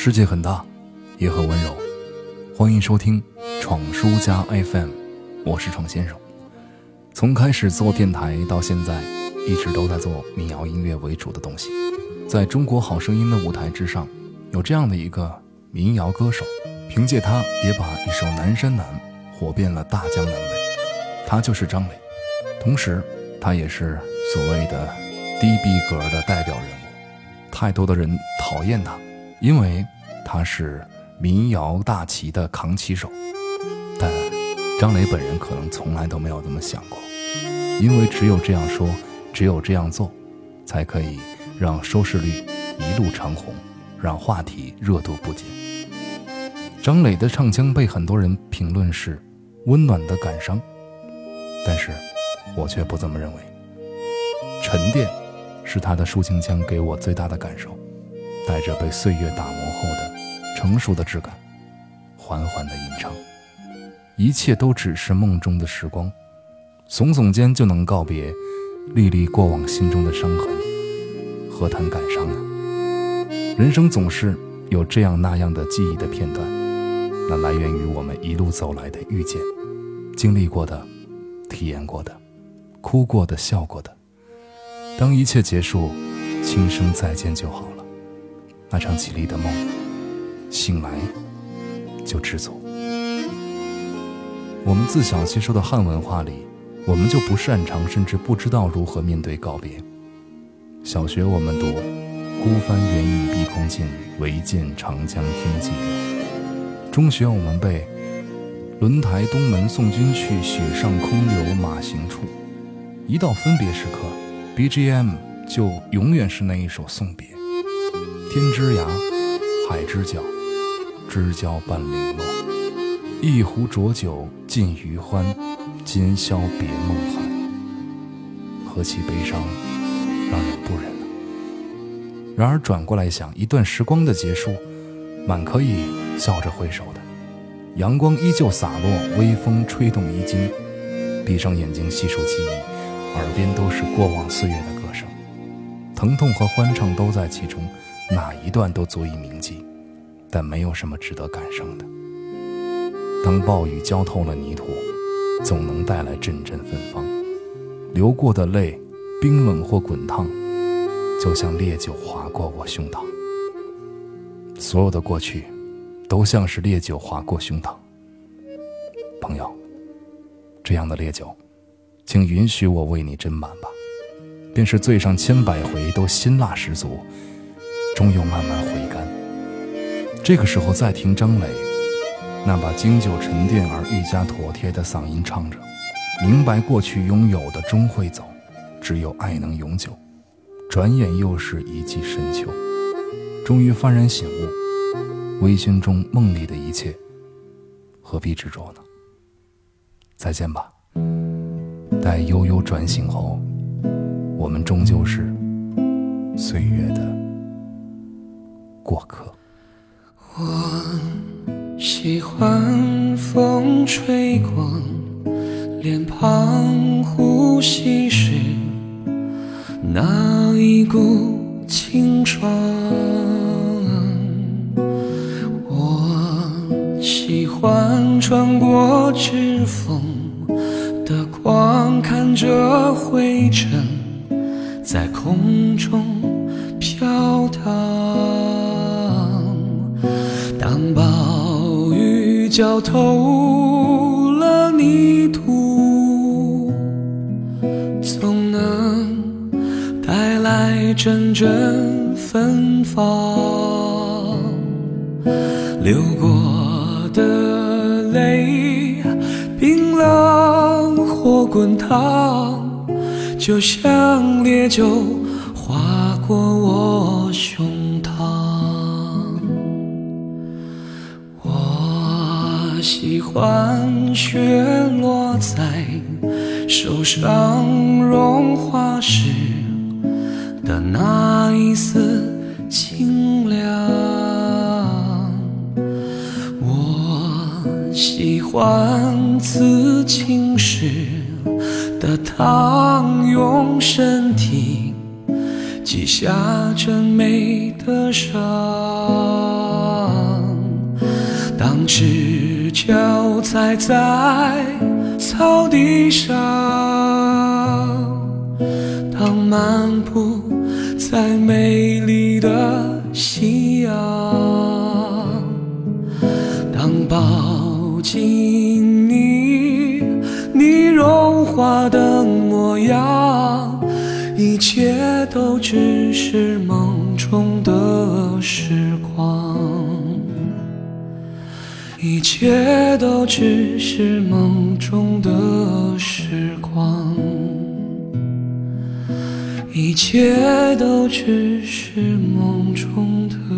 世界很大，也很温柔。欢迎收听闯书家 FM，我是闯先生。从开始做电台到现在，一直都在做民谣音乐为主的东西。在中国好声音的舞台之上，有这样的一个民谣歌手，凭借他也把一首《南山南》火遍了大江南北。他就是张磊，同时他也是所谓的低逼格的代表人物。太多的人讨厌他。因为他是民谣大旗的扛旗手，但张磊本人可能从来都没有这么想过，因为只有这样说，只有这样做，才可以让收视率一路长红，让话题热度不减。张磊的唱腔被很多人评论是温暖的感伤，但是我却不这么认为。沉淀是他的抒情腔给我最大的感受。带着被岁月打磨后的成熟的质感，缓缓的吟唱，一切都只是梦中的时光，耸耸肩就能告别，历历过往心中的伤痕，何谈感伤呢？人生总是有这样那样的记忆的片段，那来源于我们一路走来的遇见，经历过的，体验过的，哭过的，笑过的。当一切结束，轻声再见就好了。那场绮丽的梦，醒来就知足。我们自小接受的汉文化里，我们就不擅长，甚至不知道如何面对告别。小学我们读“孤帆远影碧空尽，唯见长江天际流”。中学我们背“轮台东门送君去，雪上空留马行处”。一到分别时刻，BGM 就永远是那一首送别。天之涯，海之角，知交半零落。一壶浊酒尽余欢，今宵别梦寒。何其悲伤，让人不忍。然而转过来想，一段时光的结束，满可以笑着挥手的。阳光依旧洒落，微风吹动衣襟，闭上眼睛细数记忆，耳边都是过往岁月的歌声，疼痛和欢畅都在其中。哪一段都足以铭记，但没有什么值得感伤的。当暴雨浇透了泥土，总能带来阵阵芬芳。流过的泪，冰冷或滚烫，就像烈酒划过我胸膛。所有的过去，都像是烈酒划过胸膛。朋友，这样的烈酒，请允许我为你斟满吧。便是醉上千百回，都辛辣十足。终又慢慢回甘。这个时候再听张磊那把经久沉淀而愈加妥帖的嗓音唱着，明白过去拥有的终会走，只有爱能永久。转眼又是一季深秋，终于幡然醒悟，微醺中梦里的一切，何必执着呢？再见吧。待悠悠转醒后，我们终究是岁月的。过客。我喜欢风吹过脸庞，呼吸时那一股清爽。我喜欢穿过指缝的光，看着灰尘在空中飘荡。浇透了泥土，总能带来阵阵芬芳。流过的泪，冰冷或滚烫，就像烈酒划过我胸。我喜欢雪落在手上融化时的那一丝清凉。我喜欢刺青时的烫，用身体记下这美的伤。当时脚踩在草地上，当漫步在美丽的夕阳，当抱紧你，你融化的模样，一切都只是梦中的时光。一切都只是梦中的时光，一切都只是梦中的。